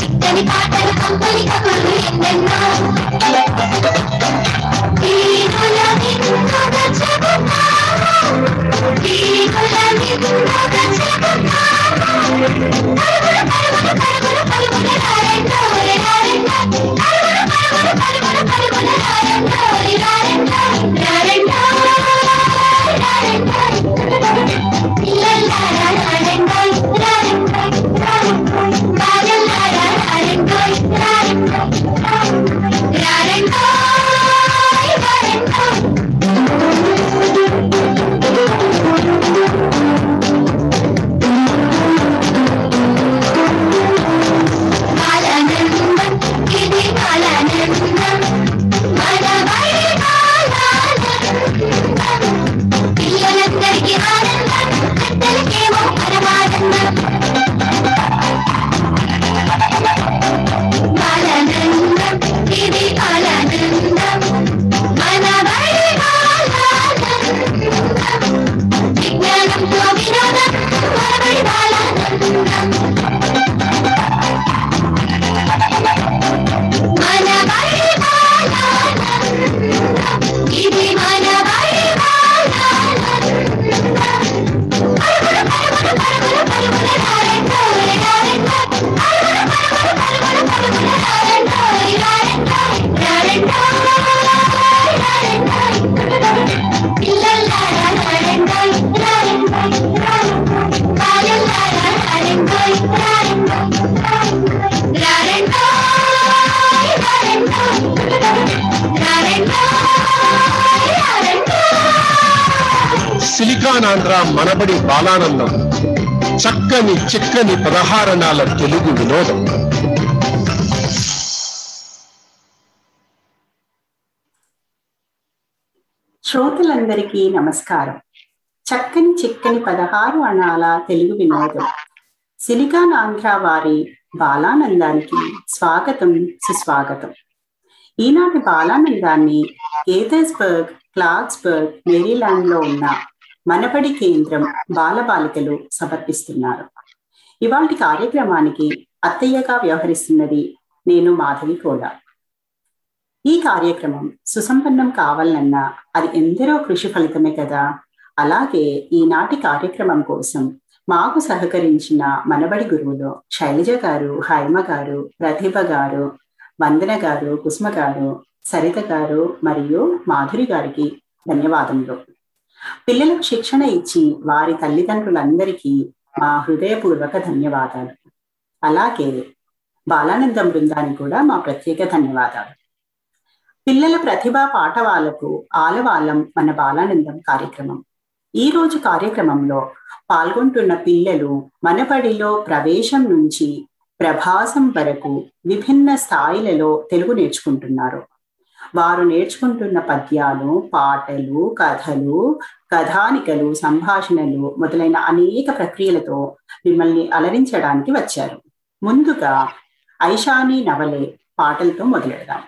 చిక్కని పాటలు కమ్మని కబుర్లు ఎన్నెన్నో తీరుల విందుగ సిలికానాంధ్ర మనబడి బాలానందం. చక్కని చిక్కని పదహారణాల తెలుగు వినోదం. శ్రోతలందరికీ నమస్కారం. చక్కని చిక్కని పదహారు అణాల తెలుగు వినోదం. సిలికాన్ ఆంధ్ర వారి బాలానందానికి స్వాగతం సుస్వాగతం. ఈనాటి బాలానందాన్ని గేథర్స్బర్గ్ క్లాక్స్బర్గ్ మేరీలాండ్లో ఉన్న మనబడి కేంద్రం బాలబాలికలు సమర్పిస్తున్నారు. ఇవాటి కార్యక్రమానికి అత్తయ్యగా వ్యవహరిస్తున్నది నేను మాధవి కూడా. ఈ కార్యక్రమం సుసంపన్నం కావాలన్నా అది ఎందరో కృషి ఫలితమే కదా. అలాగే ఈనాటి కార్యక్రమం కోసం మాకు సహకరించిన మనబడి గురువులు శైలజ గారు హైమ గారు ప్రతిభ గారు వందన గారు కుసుమ గారు సరిత గారు మరియు మాధురి గారికి ధన్యవాదములు. పిల్లలకు శిక్షణ ఇచ్చి వారి తల్లిదండ్రులందరికీ మా హృదయపూర్వక ధన్యవాదాలు. అలాగే బాలానందం బృందానికి కూడా మా ప్రత్యేక ధన్యవాదాలు. పిల్లల ప్రతిభా పాఠవాలకు ఆలవాలం మన బాలానందం కార్యక్రమం. ఈ రోజు కార్యక్రమంలో పాల్గొంటున్న పిల్లలు మనబడిలో ప్రవేశం నుంచి ప్రభాసం వరకు విభిన్న స్థాయిలలో తెలుగు నేర్చుకుంటున్నారు. వారు నేర్చుకుంటున్న పద్యాలు పాటలు కథలు కథానికలు సంభాషణలు మొదలైన అనేక ప్రక్రియలతో మిమ్మల్ని అలరించడానికి వచ్చారు. ముందుగా ఐషాని నవలే పాటలతో మొదలెడదాం.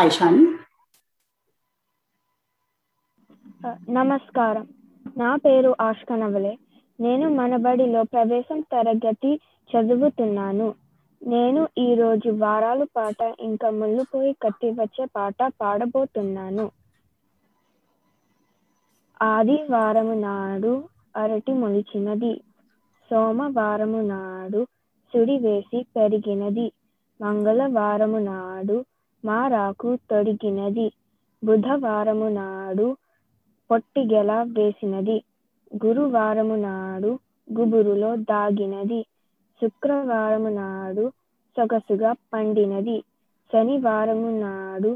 ఐషాని? నమస్కారం. నా పేరు ఆష్క నవలే. నేను మనబడిలో ప్రవేశం తరగతి చదువుతున్నాను. నేను ఈ రోజు వారాలు పాట ఇంకా ముళ్ళుపోయి కత్తి వచ్చే పాట పాడబోతున్నాను. ఆదివారము నాడు అరటి మొలిచినది. సోమవారము నాడు సుడి వేసి పెరిగినది. మంగళవారము నాడు మారాకు తొడిగినది. బుధవారము నాడు పొట్టిగెల వేసినది. గురువారము నాడు గుబురులో దాగినది. శుక్రవారము నాడు సొగసుగా పండినది. శనివారము నాడు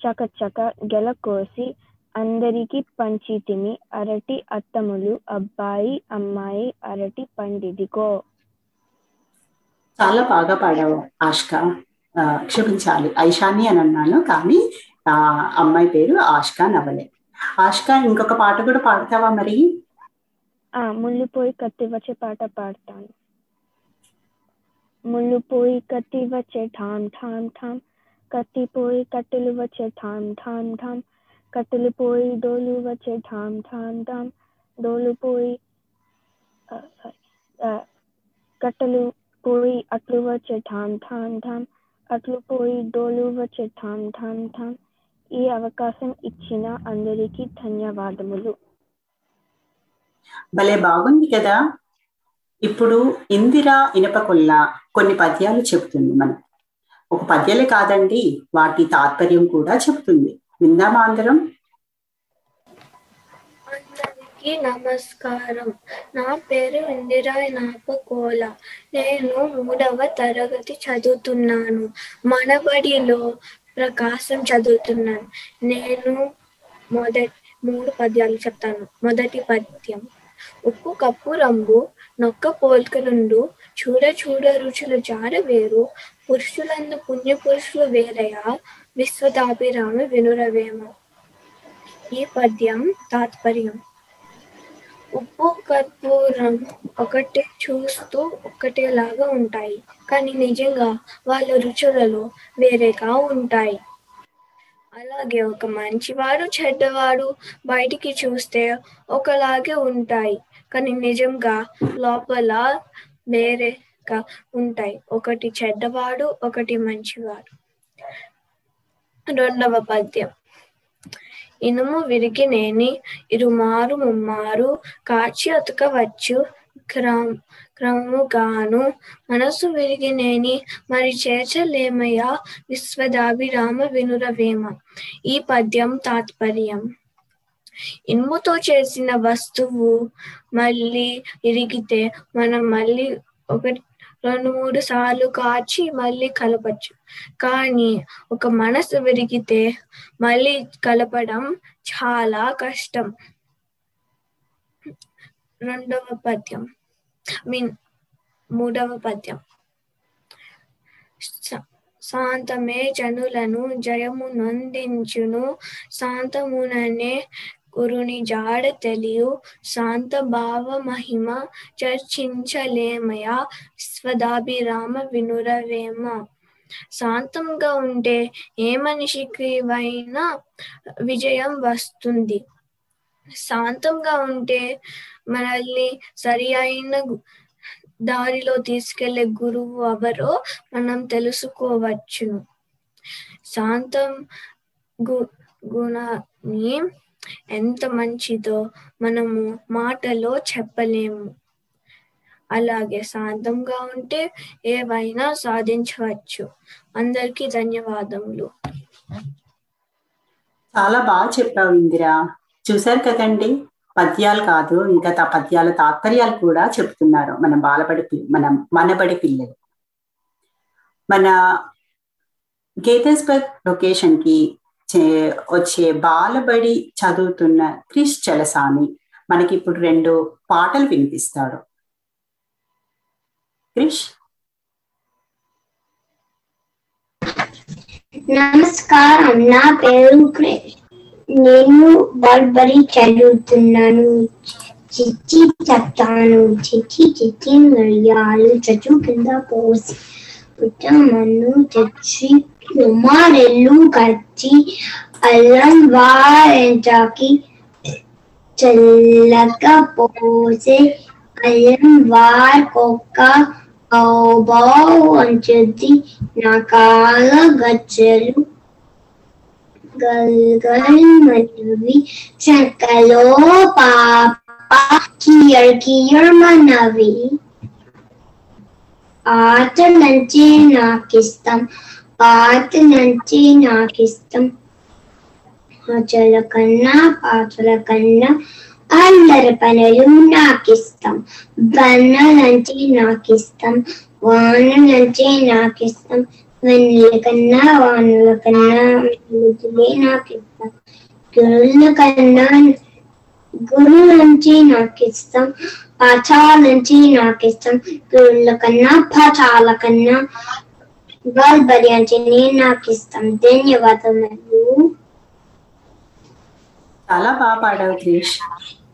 చకచక గెల కోసి అందరికి పంచి తిని అరటి అత్తములు అబ్బాయి అమ్మాయి అరటి పండిదిగో చాలా బాగా పాడావు ఆష్క. క్షమించాలి. ఐషాని అని అన్నాను కానీ ఆ అమ్మాయి పేరు ఆష్కా నవలే. ఆష్క ఇంకొక పాట కూడా పాడతావా మరి? ఆ ముళ్ళు పోయి కత్తి వచ్చే పాట పాడతాను. ముళ్ళు పోయి కత్తి వచ్చే ఠామ్ ఠామ్ ఠామ్ కత్తి పోయి కట్టెలు వచ్చే ఠామ్ ఠామ్ ఠామ్ కట్టెలు పోయి డోలు వచ్చే ఠామ్ ఠామ్ ఠామ్ డోలు పోయి కట్టెలు పోయి అట్లు వచ్చే ఠామ్ ఠామ్ ఠామ్ అట్లు పోయి డోలు వచ్చే ఠామ్ ఠామ్ ఠామ్ ఈ అవకాశం ఇచ్చిన అందరికీ ధన్యవాదములు. భలే బాగుంది కదా? ఇప్పుడు ఇందిరా ఇనపకొల్ల కొన్ని పద్యాలు చెప్తుంది మనం ఒక పద్యాలే కాదండి వాటి తాత్పర్యం కూడా చెప్తుంది విందామా అందరం? అందరికీ నమస్కారం. నా పేరు ఇందిరా నాపకోల నేను మూడవ తరగతి చదువుతున్నాను. మనబడిలో ప్రకాశం చదువుతున్నాను. నేను మొదటి మూడు పద్యాలు చెప్తాను. మొదటి పద్యం. ఉప్పు కప్పు రంగు నొక్క పోల్కలుండు చూడ చూడ రుచులు జాడ వేరు. పురుషులందు పుణ్య పురుషులు వేరయా విశ్వదాభిరామ వినురవేమ. ఈ పద్యం తాత్పర్యం. ఉప్పు కర్పూరం ఒకటే చూస్తూ ఒకటేలాగా ఉంటాయి. కానీ నిజంగా వాళ్ళ రుచులలో వేరేగా ఉంటాయి. అలాగే ఒక మంచివాడు చెడ్డవాడు బయటికి చూస్తే ఒకలాగే ఉంటాయి. కానీ నిజంగా లోపల వేరేగా ఉంటాయి. ఒకటి చెడ్డవాడు ఒకటి మంచివాడు. రెండవ పద్యం. ఇనుము విరిగినేని ఇరుమారు ముమ్మారు కాచి అతకవచ్చు క్రమ క్రమముగాను. మనసు విరిగినేని మరి చేర్చలేమయ్యా? విశ్వదాభిరామ వినురవేమ. ఈ పద్యం తాత్పర్యం. ఇనుముతో చేసిన వస్తువు మళ్ళీ ఇరిగితే మనం మళ్ళీ ఒకటి రెండు మూడు సార్లు కాచి మళ్ళీ కలపచ్చు. కానీ ఒక మనసు విరిగితే మళ్ళీ కలపడం చాలా కష్టం. రెండవ పద్యం. మీన్ మూడవ పద్యం. శాంతమే జనులను జయము నొందించును. శాంతముననే గురుని జాడ తెలియు శాంత భావ మహిమ చర్చించలేమయా? స్వదాభిరామ వినురవేమ. శాంతంగా ఉంటే ఏ మనిషికి అయినా విజయం వస్తుంది. శాంతంగా ఉంటే మనల్ని సరి అయిన దారిలో తీసుకెళ్ళే గురువు ఎవరో మనం తెలుసుకోవచ్చును శాంతం గు గుణాన్ని ఎంత మంచిదో మనము మాటలో చెప్పలేము. అలాగే శాంతంగా ఉంటే ఏవైనా సాధించవచ్చు. అందరికీ ధన్యవాదములు. చాలా బాగా చెప్పావు ఇందిరా. చూశారు కదండి? పద్యాలు కాదు ఇంకా తా పద్యాల తాత్పర్యాలు కూడా చెప్తున్నారు మన బాలబడి పి- మన మనబడి పిల్లలు. మన గేతేస్బర్గ్ లొకేషన్కి వచ్చే బాలబడి చదువుతున్న క్రిష్ చలసాని మనకి ఇప్పుడు రెండు పాటలు వినిపిస్తాడు. క్రిష్? నమస్కారం నా పేరు క్రిష్. నేను బాల్బడి చదువుతున్నాను. చిచ్చి చెప్తాను. చిచ్చి చిచ్చి మిరియాలు చచ్చు కింద పోసి. Puttamannu, Jetri, Kumarellu, Karchi, Alamvarantaki, Challakapose, Alamvar, Koka, Kaubau, Anchati, Nakala, Gachalu, गलगल मनवी सकलो पापा कियर कियर मनवी ఆట నుంచి నాకిష్టం పాట నుంచి నాకిష్టం. ఆటల కన్నా పాటల కన్నా అల్లరి పనులు నాకిష్టం వన్నలంటే నాకిష్టం వానలంటే నాకిష్టం వెన్నెల కన్నా వానల కన్నా వెలుగులే నాకిష్టం గురువుల కన్నా గురువు గురువులంటే నాకిష్టం పాఠాలంటే నాకిష్టం. గురువుల కన్నా పాఠాల కన్నా బాల్బరి అంటే నేను నాకిష్టం. ధన్యవాదములు. చాలా బాగా పాడావు క్రిష్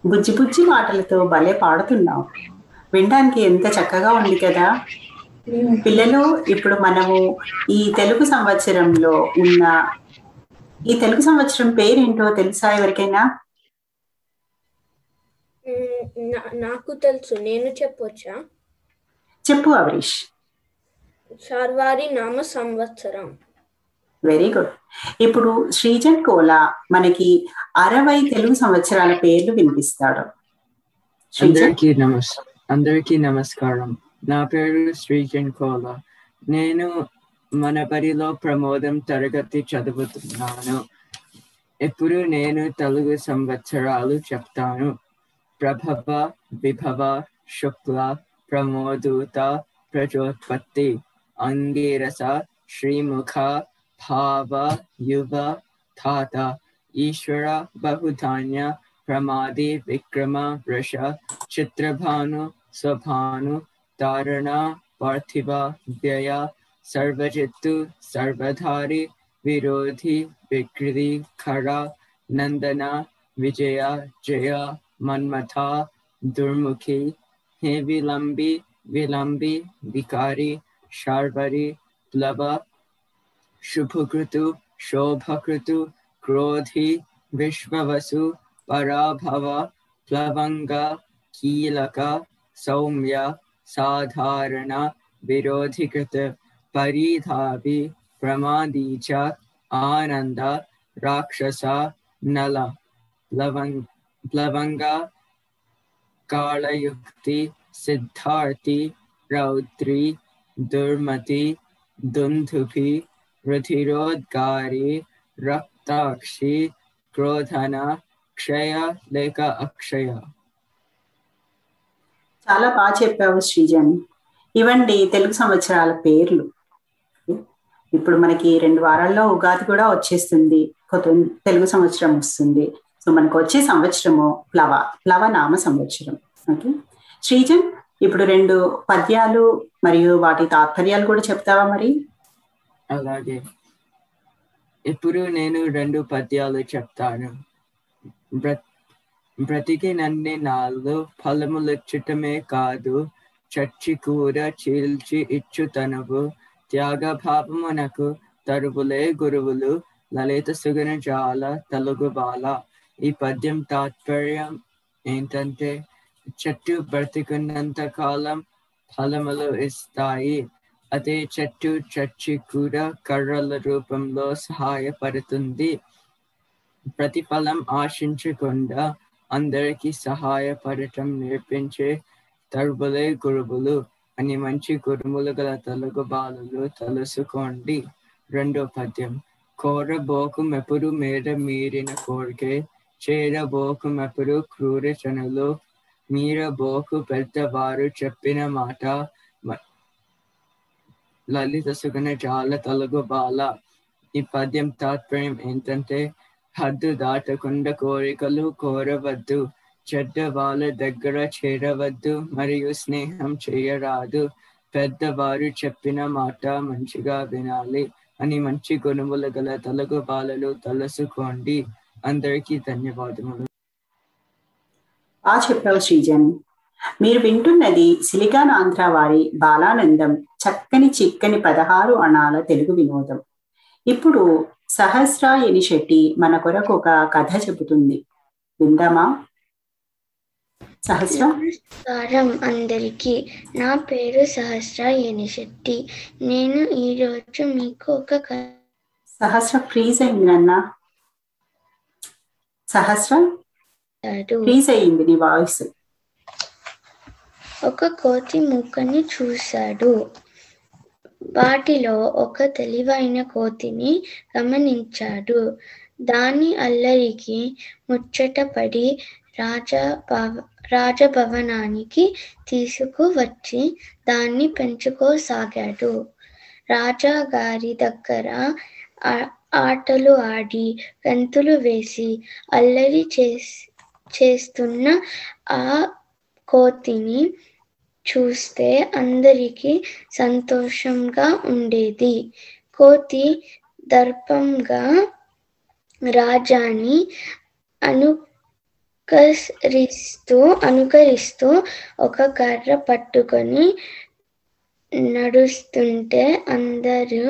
బుజ్జి బుజ్జి మాటలతో భలే పాడుతున్నావు. వినడానికి ఎంత చక్కగా ఉంది కదా. పిల్లలు ఇప్పుడు మనము ఈ తెలుగు సంవత్సరంలో ఉన్న ఈ తెలుగు సంవత్సరం పేరేంటో తెలుసా ఎవరికైనా? నాకు తెలుసు. నేను చెప్పొచ్చా? చెప్పు అవరీష్. శార్వారి నామ సంవత్సరం. వెరీ గుడ్ ఇప్పుడు శ్రీజన్ కోలా మనకి అరవై తెలుగు సంవత్సరాల పేర్లు వినిపిస్తాడు. అందరికీ నమస్ అందరికీ నమస్కారం. నా పేరు శ్రీజన్ కోల. నేను మన బడిలో ప్రమోదం తరగతి చదువుతున్నాను. ఇప్పుడు నేను తెలుగు సంవత్సరాలు చెప్తాను. प्रभव विभव शुक्ल प्रमोदूत प्रजोत्पत्ति अंगीरस श्रीमुख भाव युव थाता ईश्वर बहुधान्य प्रमादि विक्रम वृष चित्रभानु स्वभानु तारणा पार्थिव व्यय। सर्वजित्तु सर्वधारी विरोधी विकृति खरा नंदना विजया जया मनमथा, दुर्मुखी हे विलंबी विलंबी विकारी शर्वरी प्लव शुभक्रतु शोभक्रतु क्रोधी, विश्ववसु, पराभव, प्लवंग, कीलक, सौम्य, साधारण, विरोधिकृत परिधावि प्रमादी आनंद, राक्षस, नल प्लवङ्ग ప్లవంగ కాళయుక్తి సిద్ధార్థి రౌద్రి దుర్మతి దుందుభి రుధిరోద్గారి రక్తాక్షి క్రోధన క్షయ లేక అక్షయ చాలా బాగా చెప్పావు శ్రీజన్. ఇవండి తెలుగు సంవత్సరాల పేర్లు. ఇప్పుడు మనకి రెండు వారాల్లో ఉగాది కూడా వచ్చేస్తుంది. కొత్త తెలుగు సంవత్సరం వస్తుంది. సో మనకు వచ్చే సంవత్సరము ప్లవ ప్లవ నామ సంవత్సరం. ఓకే. శ్రీజన్ ఇప్పుడు రెండు పద్యాలు మరియు వాటి తాత్పర్యాలు కూడా చెప్తావా మరి? అలాగే. ఇప్పుడు నేను రెండు పద్యాలు చెప్తాను. బ్ర- బ్రతికినన్ని నాళ్ళు ఫలములిచ్చటమే కాదు. చచ్చి కూర చీల్చి ఇచ్చు తనువు. త్యాగ భావమునకు తరువులే గురువులు. లలిత సుగన జాల తలుగు బాల. ఈ పద్యం తాత్పర్యం ఏంటంటే చెట్టు బ్రతికున్నంత కాలం ఫలములు ఇస్తాయి. అదే చెట్టు చచ్చి కూడా కర్రల రూపంలో సహాయపడుతుంది. ప్రతిఫలం ఆశించకుండా అందరికీ సహాయపడటం నేర్పించే తరుబులే గురువులు. అని మంచి గురుములు గల తెలుగు బాలులు తెలుసుకోండి. రెండో పద్యం. కోరబోకు మెప్పుడు మేర మీరిన కోరికే చేరబోకు మెప్పుడు క్రూర చనులు మీరబోకు పెద్దవారు చెప్పిన మాట లలిత సుగన జాల తలుగు బాల. ఈ పద్యం తాత్పర్యం ఏంటంటే హద్దు దాటకుండా కోరికలు కోరవద్దు చెడ్డ వాళ్ళ దగ్గర చేరవద్దు మరియు స్నేహం చేయరాదు. పెద్దవారు చెప్పిన మాట మంచిగా వినాలి అని మంచి గుణములు గల తలుగు బాలలు తలసుకోండి. అందరికీ ధన్యవాదములు. బాగా చెప్పావు శ్రీజన్. మీరు వింటున్నది సిలికాన్ ఆంధ్ర వారి బాలానందం చక్కని చిక్కని పదహారు అణాల తెలుగు వినోదం. ఇప్పుడు సహస్ర ఎనిశెట్టి మన కొరకు ఒక కథ చెబుతుంది. విందామా? సహస్ర? నమస్కారం అందరికీ. నా పేరు సహస్ర ఎనిశెట్టి నేను ఈరోజు మీకు ఒక సహస్ర ఫ్రీజ్ అయింది నాన్న. సహస్ర ఫ్రీజ్ అయ్యింది నీ వాయిస్ ఒక కోతి ముక్కని చూశాడు. వాటిలో ఒక తెలివైన కోతిని గమనించాడు. దాని అల్లరికి ముచ్చటపడి రాజా భవ- రాజభవనానికి తీసుకువచ్చి దాన్ని పెంచుకోసాగాడు. రాజా గారి దగ్గర ఆటలు ఆడి గంతులు వేసి అల్లరి చే చేస్తున్న ఆ కోతిని చూస్తే అందరికీ సంతోషంగా ఉండేది. కోతి దర్పంగా రాజాని అనుకరిస్తూ అనుకరిస్తూ ఒక కర్ర పట్టుకొని నడుస్తుంటే అందరూ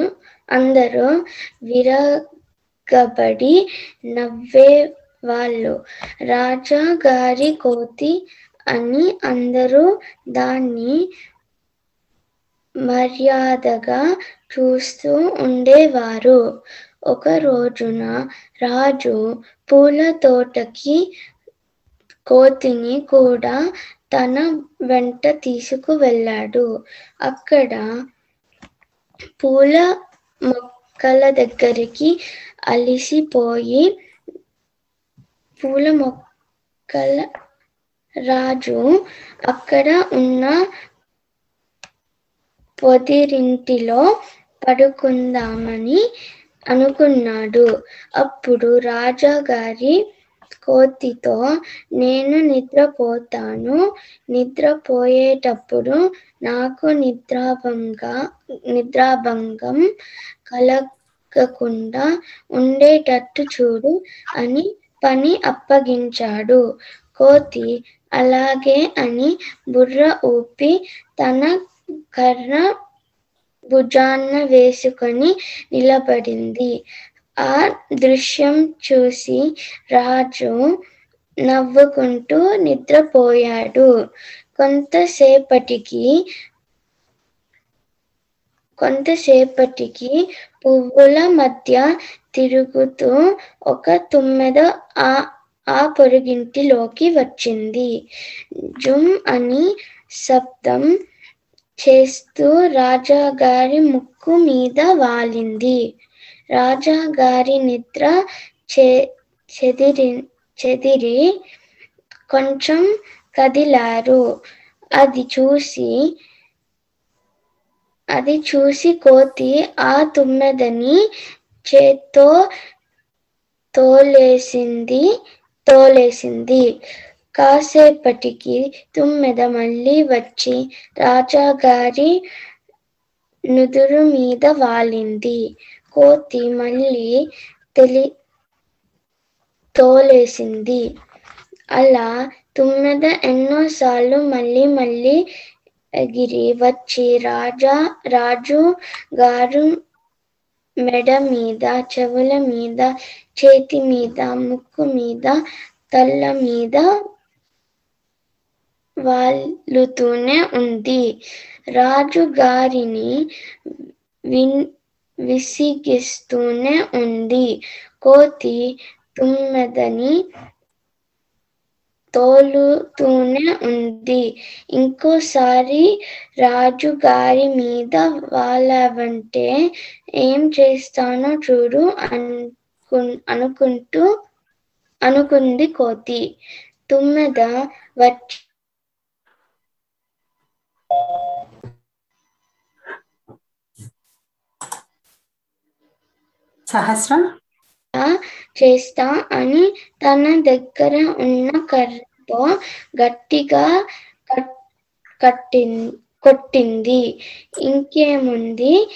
అందరూ విరగబడి నవ్వేవాళ్ళు. రాజా గారి కోతి అని అందరూ దాన్ని మర్యాదగా చూస్తూ ఉండేవారు. ఒక రోజున రాజు పూల తోటకి కోతిని కూడా తన వెంట తీసుకు వెళ్ళాడు అక్కడ పూల మొక్కల దగ్గరికి అలిసిపోయి పూల మొక్కల రాజు అక్కడ ఉన్న పొదిరింటిలో పడుకుందామని అనుకున్నాడు. అప్పుడు రాజా గారి కోతితో నేను నిద్రపోతాను. నిద్రపోయేటప్పుడు నాకు నిద్రాభంగా నిద్రాభంగం కలగకుండా ఉండేటట్టు చూడు అని పని అప్పగించాడు. కోతి అలాగే అని బుర్ర ఊపి తన కర్ర భుజాన్న వేసుకొని నిలబడింది. ఆ దృశ్యం చూసి రాజు నవ్వుకుంటూ నిద్రపోయాడు. కొంతసేపటికి కొంతసేపటికి పువ్వుల మధ్య తిరుగుతూ ఒక తుమ్మెద ఆ ఆ పొరుగింటిలోకి వచ్చింది. జుమ్ అని శబ్దం చేస్తూ రాజా గారి ముక్కు మీద వాలింది. రాజా గారి నిద్ర చెదిరి చెదిరి కొంచెం కదిలారు. అది చూసి అది చూసి కోతి ఆ తుమ్మెదని చేత్తో తోలేసింది తోలేసింది. కాసేపటికి తుమ్మెద మళ్ళీ వచ్చి రాజాగారి నుదురు మీద వాలింది. కోతి మళ్ళీ తెలి తోలేసింది. అలా తుమ్మెద ఎన్నోసార్లు మళ్ళీ మళ్ళీ ఎగిరి వచ్చి రాజా రాజు గారు మెడ మీద చెవుల మీద చేతి మీద ముక్కు మీద తల్ల మీద వాలుతూనే ఉంది. రాజు గారిని విన్ విసిగిస్తూనే ఉంది. కోతి తుమ్మెదని తోలుతూనే ఉంది. ఇంకోసారి రాజు గారి మీద వాళ్ళవంటే ఏం చేస్తానో చూడు అనుకు అనుకుంటూ అనుకుంది కోతి. తుమ్మెద వచ్చి సహస్ర? చేస్తా అని తన దగ్గర ఉన్న కర్రతో గట్టిగా కట్- కొట్టింది. ఇంకేముంది?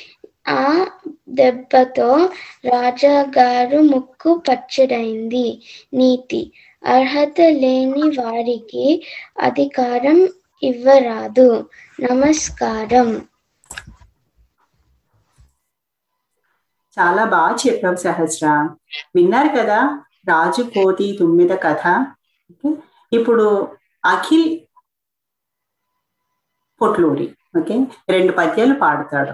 ఆ దెబ్బతో రాజాగారు ముక్కు పచ్చడైంది. నీతి అర్హత లేని వారికి అధికారం ఇవ్వరాదు. నమస్కారం. చాలా బాగా చెప్పావు సహస్ర. విన్నారు కదా? రాజు కోతి తుమ్మిద కథ. ఇప్పుడు అఖిల్ పొట్లూరి. ఓకే? రెండు పద్యాలు పాడతాడు.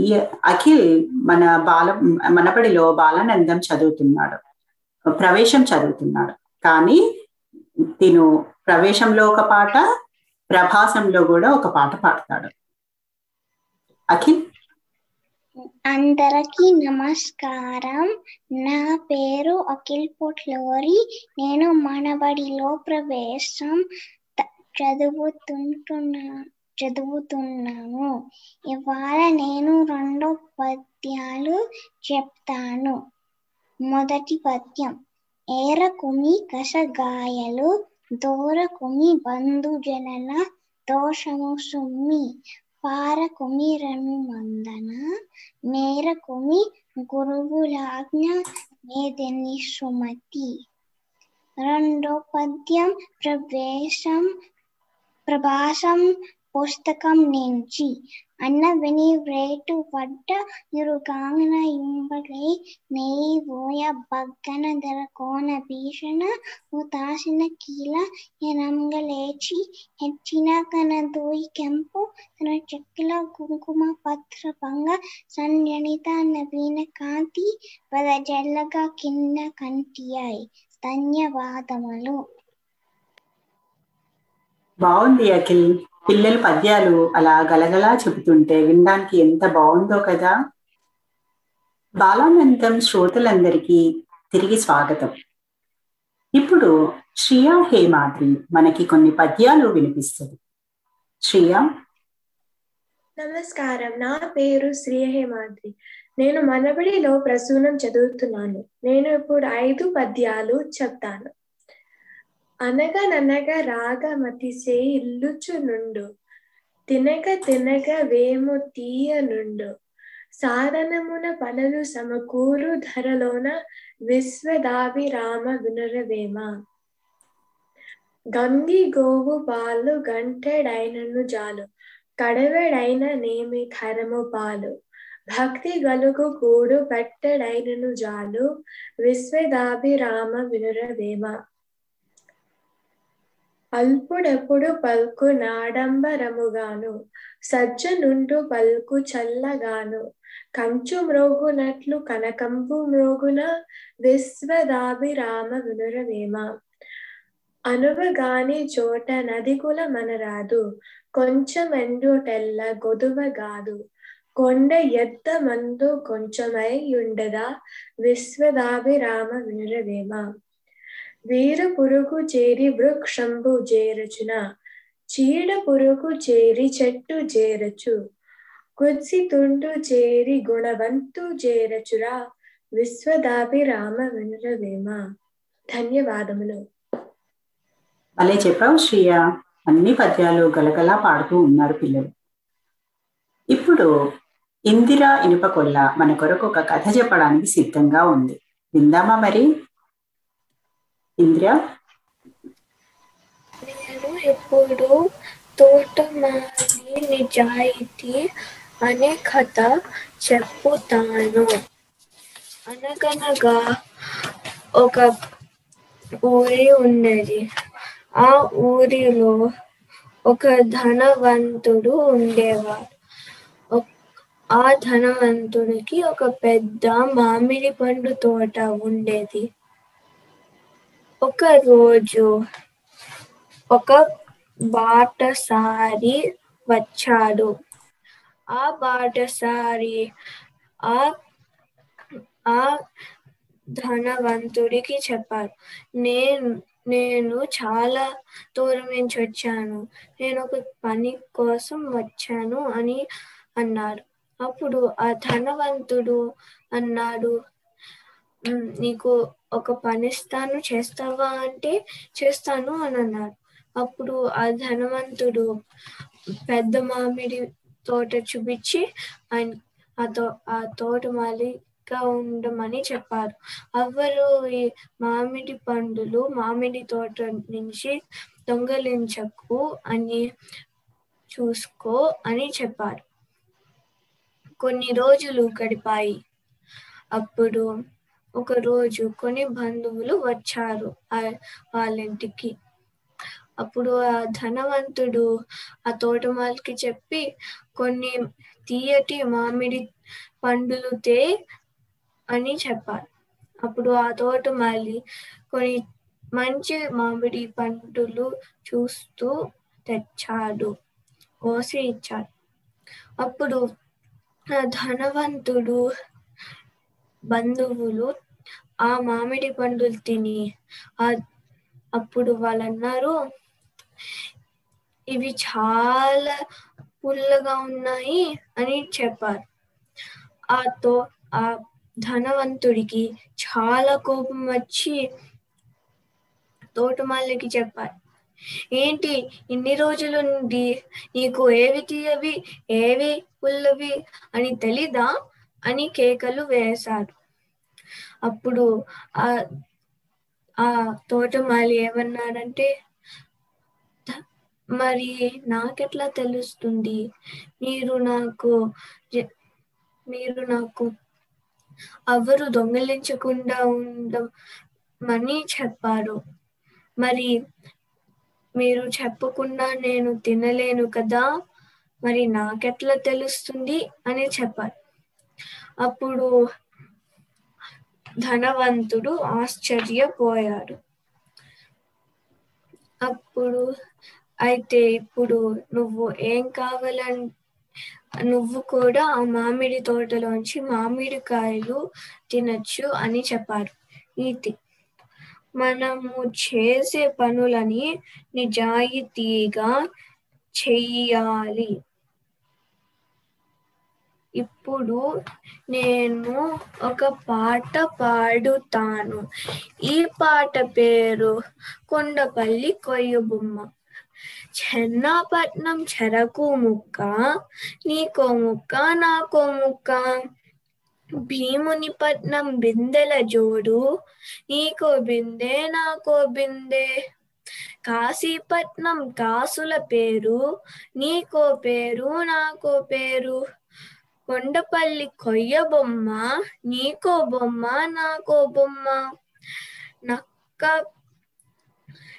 ఈ అఖిల్ మన బాల మనబడిలో బాలానందం చదువుతున్నాడు. ప్రవేశం చదువుతున్నాడు. కానీ తిను ప్రవేశంలో ఒక పాట ప్రభాసంలో కూడా ఒక పాట పాడతాడు. అఖిల్? అందరికీ నమస్కారం. నా పేరు అఖిల్ పొట్లోరి నేను మనబడిలో ప్రవేశం చదువుతుంటున్నా చదువుతున్నాను. ఇవాళ నేను రెండు పద్యాలు చెప్తాను. మొదటి పద్యం ఏరకుమి కసగాయలు దూరకుమి బంధుజనల దోషము సుమ్మి. పారకుమి రమి మందన నేరకుమి గురువులాజ్ఞ మేదని సుమతి రెండో పద్యం ప్రవేశం ప్రభాసం పుస్తకం నుంచి అన్న విని రేటు పడ్డ ఇరుగాంగన యుంబలై నెయ్యి ఓయ బగ్గన ధర కోన భీషణ ఉతాసిన కీల ఎనంగలేచి హెచ్చిన కన దోయి కెంపు తన చెక్కిల కుంకుమ పత్ర భంగ సంజనిత నవీన కాంతి పద జల్లగా కింద కంటియాయి ధన్యవాదములు. బాగుంది అఖిల్. పిల్లల పద్యాలు అలా గలగలా చెబుతుంటే వినడానికి ఎంత బాగుందో కదా. బాలానందం శ్రోతలందరికీ తిరిగి స్వాగతం. ఇప్పుడు శ్రియా హేమాద్రి మనకి కొన్ని పద్యాలు వినిపిస్తుంది. శ్రియా. నమస్కారం. నా పేరు శ్రీ హేమాద్రి నేను మనబడిలో ప్రసూనం చదువుతున్నాను. నేను ఇప్పుడు ఐదు పద్యాలు చెప్తాను. అనగననగ రాగమతిసే ఇల్లుచు నుండు తినగ తినగ వేము తీయ నుండు సాధనమున పనులు సమకూరు ధరలోన విశ్వదాభిరామ వినురవేమ. గంగి గోవు పాలు గంటెడైనను జాలు. కడవెడైన నేమి కరము పాలు. భక్తి గలుగు కూడు పెట్టడైనను జాలు. విశ్వదాభిరామ వినురవేమ. అల్పుడెప్పుడు పల్కు నాడంబరముగాను సజ్జనుండు పల్కు చల్లగాను. కంచు మ్రోగునట్లు కనకంబు మ్రోగున విశ్వదాభిరామ వినురవేమ. అనువగాని చోట నదికుల మనరాదు కొంచెమెండుటెల్ల గొదువగాదు కొండ ఎద్ద మందు కొంచెమై ఉండదా విశ్వదాభిరామ వినురవేమ. వీరు పురుగు చేరి వృక్షంబు చేరచున చీడ పురుగు చేరి చెట్టు చేరచు కుత్సి తుండు చేరి గుణవంతు చేరచురా విశ్వదాభిరామ వినురవేమ. ధన్యవాదములు. భలే చెప్పావు శ్రీయ. అన్ని పద్యాలు గలగలా పాడుతూ ఉన్నారు పిల్లలు. ఇప్పుడు ఇందిరా ఇనుపకొల్ల మన కొరకు ఒక కథ చెప్పడానికి సిద్ధంగా ఉంది. విందామా మరి? ఇందిరా నేను ఇప్పుడు తోటమాలి నిజాయితీ అనే కథ చెప్పుతాను. అనగనగా ఒక ఊరి ఉన్నది. ఆ ఊరిలో ఒక ధనవంతుడు ఉండేవాడు. ఆ ధనవంతుడికి ఒక పెద్ద మామిడి పండు తోట ఉండేది. ఒక రోజు ఒక బాటసారి వచ్చాడు. ఆ బాటసారి ఆ ఆ ధనవంతుడికి చెప్పారు నేను నేను చాలా దూరం నుంచి వచ్చాను. నేను ఒక పని కోసం వచ్చాను అని అన్నాడు. అప్పుడు ఆ ధనవంతుడు అన్నాడు నీకు ఒక పని ఇస్తాను చేస్తావా అంటే చేస్తాను అని అన్నాడు అప్పుడు ఆ ధనవంతుడు పెద్ద మామిడి తోట చూపించి ఆయన ఆ తో ఆ తోట మాలిగా ఉండమని చెప్పారు. ఎవరు ఈ మామిడి పండులు మామిడి తోట నుంచి దొంగలించకు అని చూసుకో అని చెప్పారు. కొన్ని రోజులు గడిపాయి. అప్పుడు ఒక రోజు కొన్ని బంధువులు వచ్చారు ఆ- వాళ్ళ ఇంటికి అప్పుడు ఆ ధనవంతుడు ఆ తోటమాలికి చెప్పి కొన్ని తీయటి మామిడి పండులు తే అని చెప్పారు. అప్పుడు ఆ తోటమాలి కొన్ని మంచి మామిడి పండులు చూస్తూ తెచ్చాడు. కోసి ఇచ్చాడు. అప్పుడు ఆ ధనవంతుడు బంధువులు ఆ మామిడి పండులు తిని అప్పుడు వాళ్ళు అన్నారు ఇవి చాలా పుల్లగా ఉన్నాయి అని చెప్పారు. ఆ తో ఆ ధనవంతుడికి చాలా కోపం వచ్చి తోటమాలికి చెప్పారు. ఏంటి ఇన్ని రోజులు నుండి నీకు ఏవి తీయవి ఏవి పుల్లవి అని తెలీదా? అని కేకలు వేశారు. అప్పుడు ఆ ఆ తోటమాలి ఏమన్నాడంటే మరి నాకెట్లా తెలుస్తుంది? మీరు నాకు మీరు నాకు ఎవరు దొంగిలించకుండా ఉండమని చెప్పారు. మరి మీరు చెప్పకుండా నేను తినలేను కదా మరి నాకెట్లా తెలుస్తుంది? అని చెప్పారు. అప్పుడు ధనవంతుడు ఆశ్చర్యపోయాడు. అప్పుడు అయితే ఇప్పుడు నువ్వు ఏం కావాలని నువ్వు కూడా ఆ మామిడి తోటలోంచి మామిడికాయలు తినచ్చు అని చెప్పారు. నీతి. మనము చేసే పనులని నిజాయితీగా చెయ్యాలి. ఇప్పుడు నేను ఒక పాట పాడుతాను. ఈ పాట పేరు కొండపల్లి కొయ్యబొమ్మ. చెన్నాపట్నం చెరకు ముక్క నీకో ముక్క నాకో ముక్క. భీమునిపట్నం బిందెల జోడు నీకో బిందే నాకో బిందే. కాశీపట్నం కాసుల పేరు నీకో పేరు నాకో పేరు. కొండపల్లి కొయ్య బొమ్మ నీకో బొమ్మ నాకో బొమ్మ. నక్క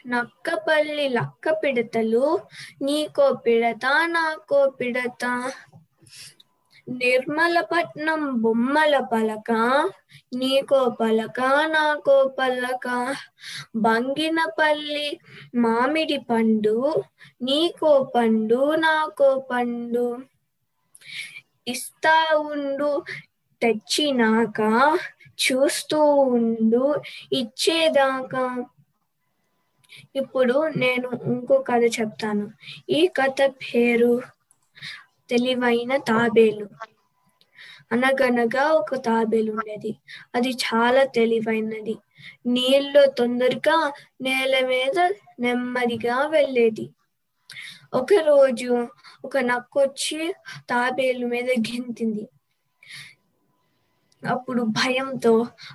నక్కపల్లి లక్క పిడతలు నీకో పిడత నాకో పిడత. నిర్మలపట్నం బొమ్మల పలక నీకో పలక నాకో పలక. బంగినపల్లి మామిడి పండు నీకో పండు నాకో పండు. ఇస్తా ఉండు తెచ్చినాక చూస్తూ ఉండు ఇచ్చేదాకా. ఇప్పుడు నేను ఇంకో కథ చెప్తాను. ఈ కథ పేరు తెలివైన తాబేలు. అనగనగా ఒక తాబేలు ఉండేది. అది చాలా తెలివైనది. నీళ్ళు తొందరగా నేల మీద నెమ్మదిగా వెళ్ళేది. ఒక రోజు ఒక నక్కొచ్చి తాబేలు మీద గెంతింది. అప్పుడు భయంతో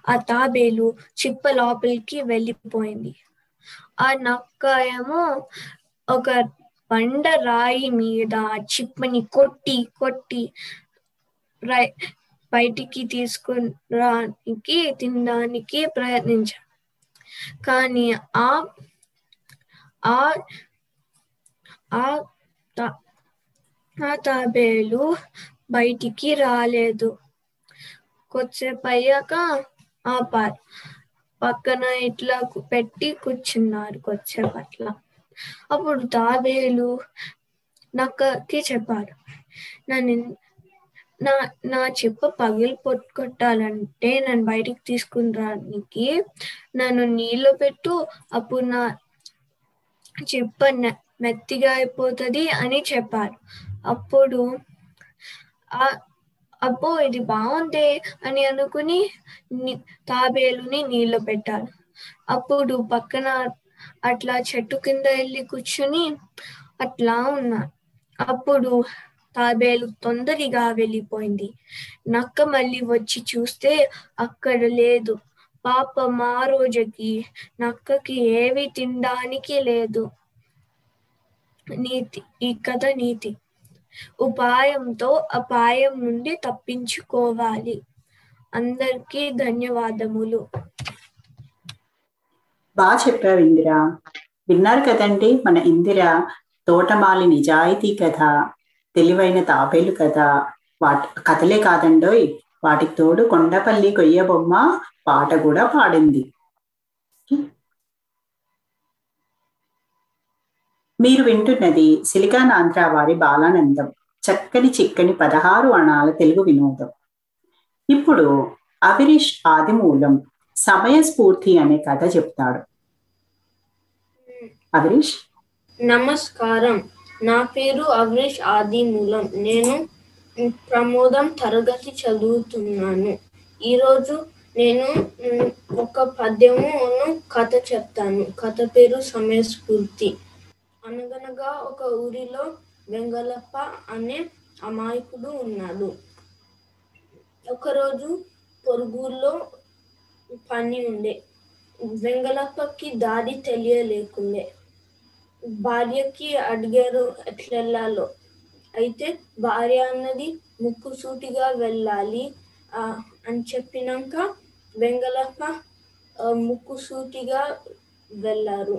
ఆ తాబేలు చిప్ప లోపలికి వెళ్ళిపోయింది. ఆ నక్క ఏమో ఒక బండ రాయి మీద ఆ చిప్పని కొట్టి కొట్టి రై బయటికి తీసుకురానికి తినడానికి ప్రయత్నించాడు కానీ ఆ ఆ ఆ ఆ తాబేలు బయటికి రాలేదు. కొద్దిసేపు ఆ ఆపారు. పక్కన ఇట్లా పెట్టి కూర్చున్నారు కొద్దిసేపు అట్లా అప్పుడు తాబేలు నక్కకి చెప్పారు నన్ను నా నా చెప్ప పగిలి కొట్టాలంటే నన్ను బయటికి తీసుకుని రానికి నన్ను నీళ్ళు పెట్టు అప్పుడు నా చెప్ప మెత్తిగా అయిపోతుంది అని చెప్పారు. అప్పుడు ఆ అబ్బో ఇది బాగుంది అని అనుకుని తాబేలుని నీళ్ళు పెట్టారు. అప్పుడు పక్కన అట్లా చెట్టు కింద వెళ్ళి కూర్చుని అట్లా ఉన్నారు. అప్పుడు తాబేలు తొందరగా వెళ్ళిపోయింది. నక్క మళ్ళీ వచ్చి చూస్తే అక్కడ లేదు. పాప మా రోజుకి నక్కకి ఏవి తినడానికి లేదు. నీతి ఈ కథ నీతి. ఉపాయంతో అపాయం నుండి తప్పించుకోవాలి. అందరికీ ధన్యవాదములు. బాగా చెప్పావు ఇందిర. విన్నారు కదండి మన ఇందిర తోటమాలి నిజాయితీ కథ తెలివైన తాబేలు కథ. వాటి కథలే కాదండోయ్. వాటికి తోడు కొండపల్లి కొయ్య బొమ్మ పాట కూడా పాడింది. మీరు వింటున్నది సిలికాన్ ఆంధ్ర వారి బాలానందం. చక్కని చిక్కని పదహారు అణాల తెలుగు వినోదం. ఇప్పుడు అవిరీష్ ఆదిమూలం సమయస్ఫూర్తి అనే కథ చెప్తాడు. అవిరీష్? నమస్కారం. నా పేరు అవినేష్ ఆదిమూలం. నేను ప్రమోదం తరగతి చదువుతున్నాను. ఈరోజు నేను ఒక పద్యమును కథ చెప్తాను. కథ పేరు సమయస్ఫూర్తి అనగనగా ఒక ఊరిలో వెంగళప్ప అనే అమాయకుడు ఉన్నాడు. ఒకరోజు పొరుగుల్లో పని ఉండే. వెంగళప్పకి దారి తెలియలేకుండే. భార్యకి అడిగారు ఎట్లా వెళ్ళాలో అయితే భార్య అన్నది ముక్కుసూటిగా వెళ్ళాలి అని చెప్పినాక వెంగళప్ప ముక్కుసూటిగా వెళ్ళారు.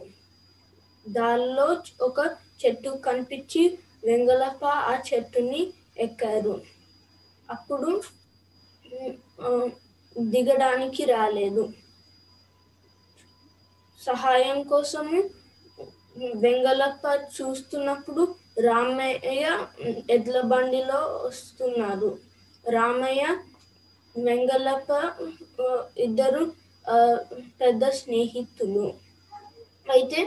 దానిలో ఒక చెట్టు కనిపించి వెంగళప్ప ఆ చెట్టుని ఎక్కారు. అప్పుడు దిగడానికి రాలేదు. సహాయం కోసము వెంగళప్ప చూస్తున్నప్పుడు రామయ్య ఎడ్ల బండిలో వస్తున్నారు. రామయ్య వెంగళప్ప ఇద్దరు ఆ, పెద్ద స్నేహితులు. అయితే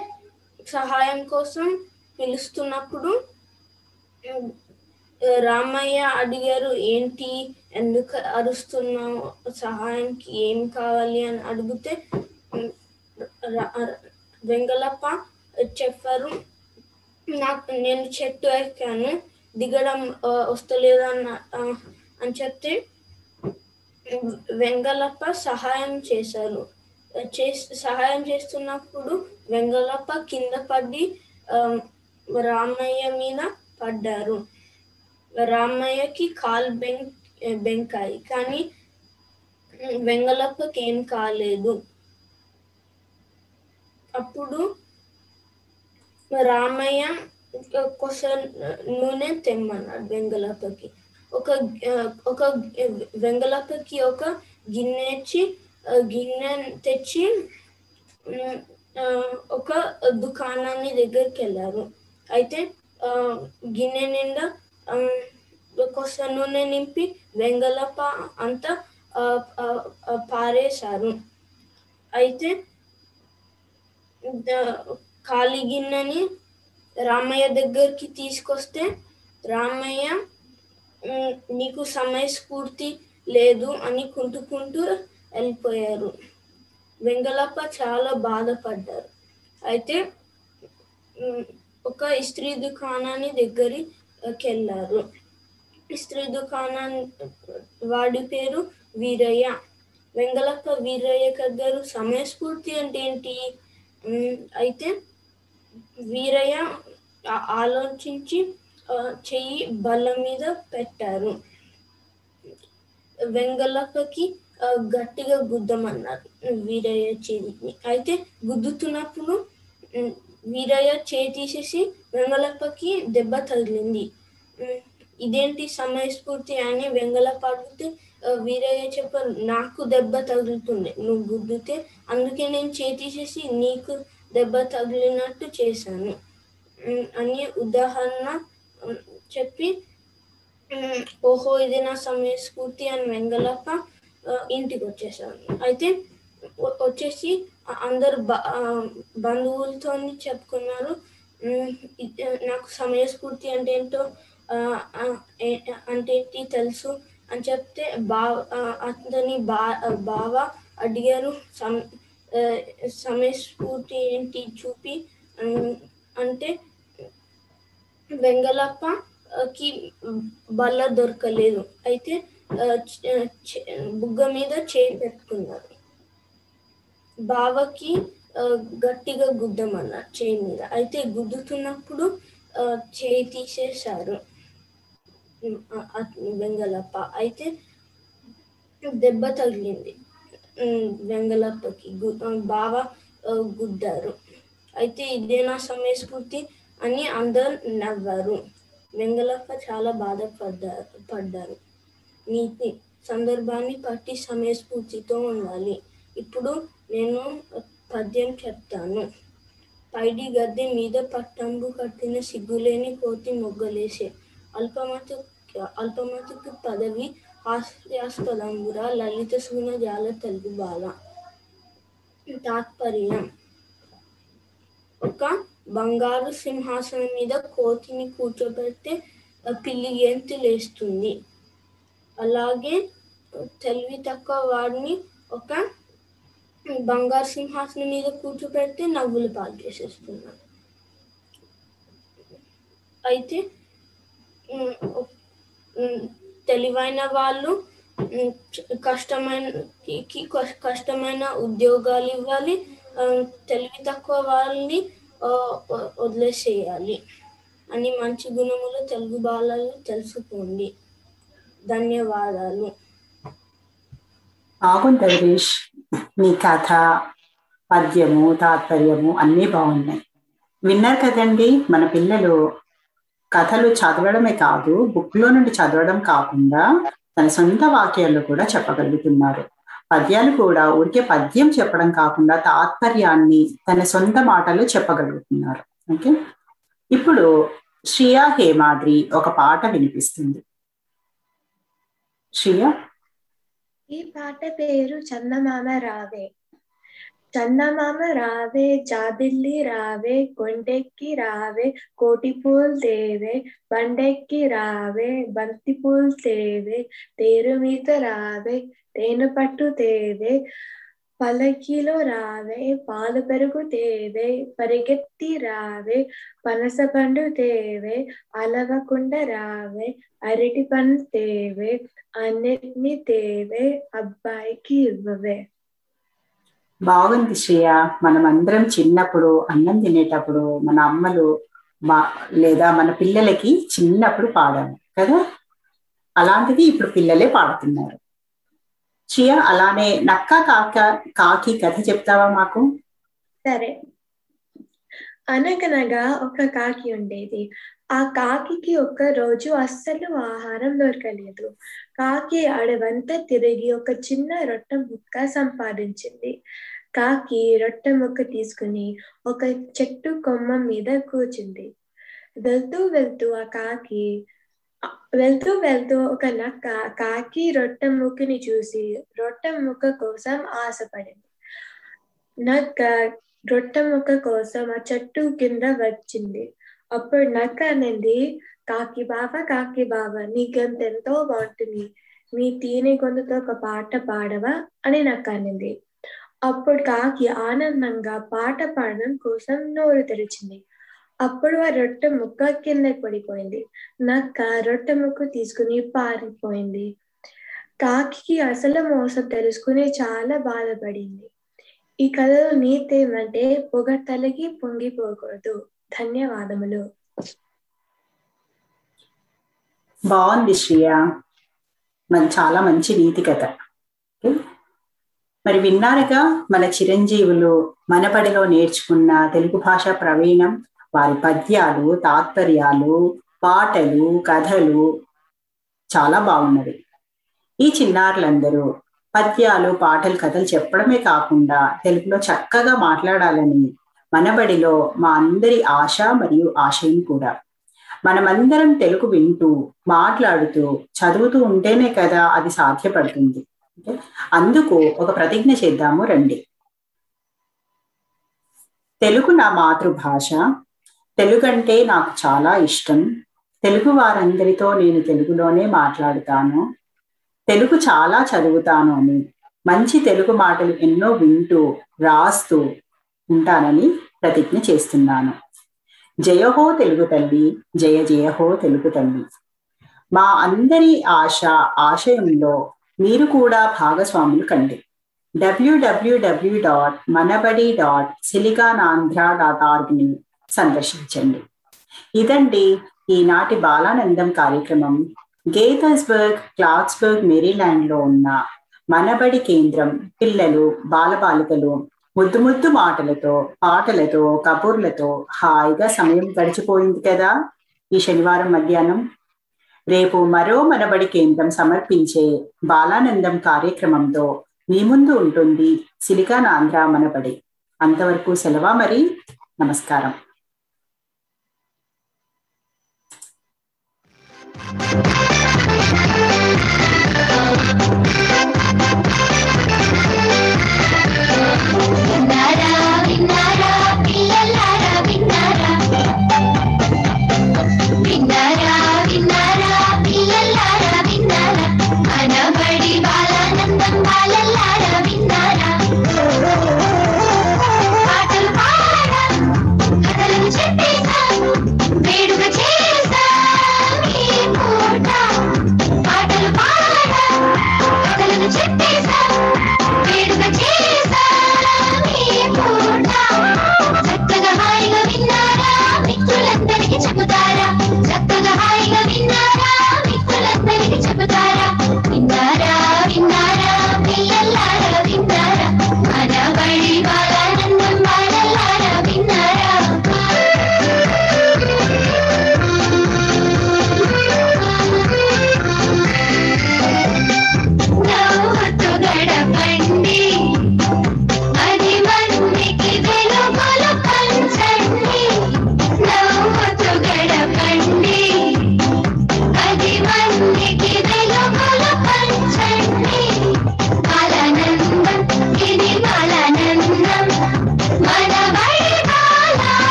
సహాయం కోసం పిలుస్తున్నప్పుడు రామయ్య అడిగారు ఏంటి ఎందుకు అరుస్తున్నావు? సహాయానికి ఏం కావాలి? అని అడిగితే వెంగళప్ప చెప్పారు నాకు నేను చెట్టు ఎక్కాను దిగడం వస్తలేదన్న అని చెప్తే వెంగళప్ప సహాయం చేశారు. చే సహాయం చేస్తున్నప్పుడు వెంగళప్ప కింద పడి రామయ్య మీద పడ్డారు. రామయ్యకి కాలు బెం బెంకాయి కానీ వెంగళప్పకి ఏం కాలేదు. అప్పుడు రామయ్య కొస నూనె తెమ్మన్నాడు వెంగళప్పకి ఒక ఒక వెంగళప్పకి ఒక గిన్నె ఇచ్చి గిన్నె తెచ్చి ఒక దుకాణాన్ని దగ్గరికి వెళ్ళారు అయితే గిన్నె నిండా ఆ, కొస నూనె నింపి వెంగళప్ప అంతా పారేశారు. అయితే ఖాళీ గిన్నెని రామయ్య దగ్గరికి తీసుకొస్తే రామయ్య నీకు సమయస్ఫూర్తి లేదు అని కుంటుకుంటూ వెళ్ళిపోయారు. వెంగళప్ప చాలా బాధపడ్డారు. అయితే ఒక ఇస్త్రీ దుకాణాన్ని దగ్గరికి వెళ్ళారు ఇస్త్రీ దుకాణం వాడి పేరు వీరయ్య. వెంగళప్ప వీరయ్య గారు సమయస్ఫూర్తి అంటే ఏంటి? అయితే వీరయ్య ఆలోచించి చెయ్యి బల్ల మీద పెట్టారు. వెంగళప్పకి గట్టిగా గుద్దమన్నారు. వీరయ్య చేతిని అయితే గుద్దుతున్నప్పుడు వీరయ్య చేయి తీసేసి వెంగళప్పకి దెబ్బ తగిలింది. ఇదేంటి సమయస్ఫూర్తి అని వెంగళప్ప అడిగితే వీరయ్య చెప్పారు నాకు దెబ్బ తగులుతుంది. నువ్వు గుద్దితే అందుకే నేను చేతిసేసి నీకు దెబ్బ తగిలినట్టు చేశాను. అని ఉదాహరణ చెప్పి ఓహో ఇది నా సమయస్ఫూర్తి అని వెంగళప్ప ఇంటికి వచ్చేసాను అయితే వచ్చేసి అందరు బంధువులతో చెప్పుకున్నారు. నాకు సమయస్ఫూర్తి అంటే ఏంటో అంటే ఏంటి తెలుసు అని చెప్తే బా అతని బా బావ అడిగారు. సమ సమయస్ఫూర్తి ఏంటి చూపి అంటే వెంగళప్పకి బల్ల దొరకలేదు. అయితే బుగ్గ మీద చేయి పెట్టుకున్నారు బావకి గట్టిగా గుద్దమన్నారు చేయి మీద. అయితే గుద్దుతున్నప్పుడు చేయి తీసేశారు. వెంగలప్ప. అయితే దెబ్బ తగిలింది. వెంగలప్పకి బావ గుద్దారు. అయితే ఇదే నా సమయస్ఫూర్తి అని అందరు నవ్వారు. వెంగలప్ప చాలా బాధపడ్డారు పడ్డారు. నీతి సందర్భాన్ని బట్టి సమయస్ఫూర్తితో ఉండాలి. ఇప్పుడు నేను పద్యం చెప్తాను. పైడి గద్దె మీద పట్టంబు కట్టిన సిగ్గులేని కోతి మొగ్గలేసే. అల్పమతు అల్పమతుకు పదవి హాస్యాస్పదంబురా లలిత సూన జాల తెలుగు బాల. తాత్పర్యం. ఒక బంగారు సింహాసనం మీద కోతిని కూర్చోబెడితే పిల్లి గెంతు లేస్తుంది. అలాగే తెలివి తక్కువ వాడిని ఒక బంగారు సింహాసనం మీద కూర్చోపెడితే నవ్వులు పాలు చేసేస్తున్నారు అయితే తెలివైన వాళ్ళు కష్టమైన కి- కష్టమైన ఉద్యోగాలు ఇవ్వాలి తెలివి తక్కువ వాళ్ళని వదిలేసేయాలి అని మంచి గుణములు తెలుగు బాలలు తెలుసుకోండి. ధన్యవాదాలు. బాగుంది హరీష్ నీ కథ పద్యము తాత్పర్యము అన్నీ బాగున్నాయి. విన్నారు కదండి మన పిల్లలు కథలు చదవడమే కాదు బుక్లో నుండి చదవడం కాకుండా తన సొంత వాక్యాలు కూడా చెప్పగలుగుతున్నారు. పద్యాలు కూడా ఊరికే పద్యం చెప్పడం కాకుండా తాత్పర్యాన్ని తన సొంత మాటలు చెప్పగలుగుతున్నారు. ఓకే? ఇప్పుడు శ్రియా హేమాద్రి ఒక పాట వినిపిస్తుంది. శ్రియా ఈ పాట పేరు చందమామ రావే చందమామ రావే జాబిల్లి రావే కొండెక్కి రావే కోటి పూలు తేవే బండెక్కి రావే బంతి పూలు తేవే తేరు మీద రావే తేనె పట్టు తేవే పలకిలో రావే పాలు పెరుగు తేవే పరిగెత్తి రావే పనస పండు తేవే అలవకుండా రావే అరటి పండు తేవే అన్నిటిని తేవే అబ్బాయికి ఇవ్వవే. బాగుంది శ్రేయ. మనం అందరం చిన్నప్పుడు అన్నం తినేటప్పుడు మన అమ్మలు మా లేదా మన పిల్లలకి చిన్నప్పుడు పాడాము కదా? అలాంటిది ఇప్పుడు పిల్లలే పాడుతున్నారు. చియా అలానే నక్క కాక కాకి కథ చెప్తావా మాకు? సరే. అనగనగా ఒక కాకి ఉండేది. ఆ కాకికి ఒక్క రోజు అస్సలు ఆహారం దొరకలేదు. కాకి అడవంతా తిరిగి ఒక చిన్న రొట్టె ముక్క సంపాదించింది. కాకి రొట్టె ముక్క తీసుకుని ఒక చెట్టు కొమ్మ మీద కూర్చుంది. వెళ్తూ వెళ్తూ ఆ కాకి వెళ్తూ వెళ్తూ ఒక నక్క కాకి రొట్టె ముక్కని చూసి రొట్టె ముక్క కోసం ఆశపడింది. నక్క రొట్టె ముక్క కోసం ఆ చెట్టు కింద వచ్చింది. అప్పుడు నక్క అనేది కాకి బావ కాకి బావ నీ గొంతు ఎంతో బాగుంటుంది. నీ తీని గొంతుతో ఒక పాట పాడవా? అని నక్క అనింది. అప్పుడు కాకి ఆనందంగా పాట పాడడం కోసం నోరు తెరిచింది. అప్పుడు ఆ రొట్టె ముక్క కింద పడిపోయింది. నక్క రొట్టె ముక్క తీసుకుని పారిపోయింది. కాకి అసలు మోసం తెలుసుకుని చాలా బాధపడింది. ఈ కథలో నీతి ఏమంటే తలకి పొంగిపోకూడదు. ధన్యవాదములు. బాగుంది శ్రియ. మన చాలా మంచి నీతి కథ. మరి విన్నారుగా మన చిరంజీవులు మనబడిలో నేర్చుకున్న తెలుగు భాష ప్రవీణం? వారి పద్యాలు తాత్పర్యాలు పాటలు కథలు చాలా బాగున్నవి. ఈ చిన్నారులందరూ పద్యాలు పాటలు కథలు చెప్పడమే కాకుండా తెలుగులో చక్కగా మాట్లాడాలని మనబడిలో మా అందరి ఆశ మరియు ఆశయం కూడా. మనమందరం తెలుగు వింటూ మాట్లాడుతూ చదువుతూ ఉంటేనే కదా అది సాధ్యపడుతుంది. అందుకు ఒక ప్రతిజ్ఞ చేద్దాము రండి. తెలుగు నా మాతృభాష తెలుగు అంటే నాకు చాలా ఇష్టం. తెలుగు వారందరితో నేను తెలుగులోనే మాట్లాడుతాను. తెలుగు చాలా చదువుతాను అని మంచి తెలుగు మాటలు ఎన్నో వింటూ రాస్తూ ఉంటానని ప్రతిజ్ఞ చేస్తున్నాను. జయహో తెలుగు తల్లి జయ జయహో తెలుగు తల్లి. మా అందరి ఆశ ఆశయంలో మీరు కూడా భాగస్వాములు కండి. W W W dot Manabadi dot Siliconandhra dot ఆర్గ్ని సందర్శించండి. ఇదండి ఈనాటి బాలానందం కార్యక్రమం. గేథర్స్బర్గ్ క్లాత్స్బర్గ్ మెరీలాండ్లో ఉన్న మనబడి కేంద్రం పిల్లలు బాలబాలికలు ముద్దు ముద్దు మాటలతో పాటలతో కబుర్లతో హాయిగా సమయం గడిచిపోయింది కదా? ఈ శనివారం మధ్యాహ్నం. రేపు మరో మనబడి కేంద్రం సమర్పించే బాలానందం కార్యక్రమంతో మీ ముందు ఉంటుంది సిలికాన్ ఆంధ్ర మనబడి. అంతవరకు సెలవా మరి? నమస్కారం. Thank you.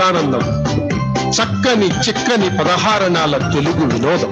బాలానందం చక్కని చిక్కని పదహారణాల తెలుగు వినోదం.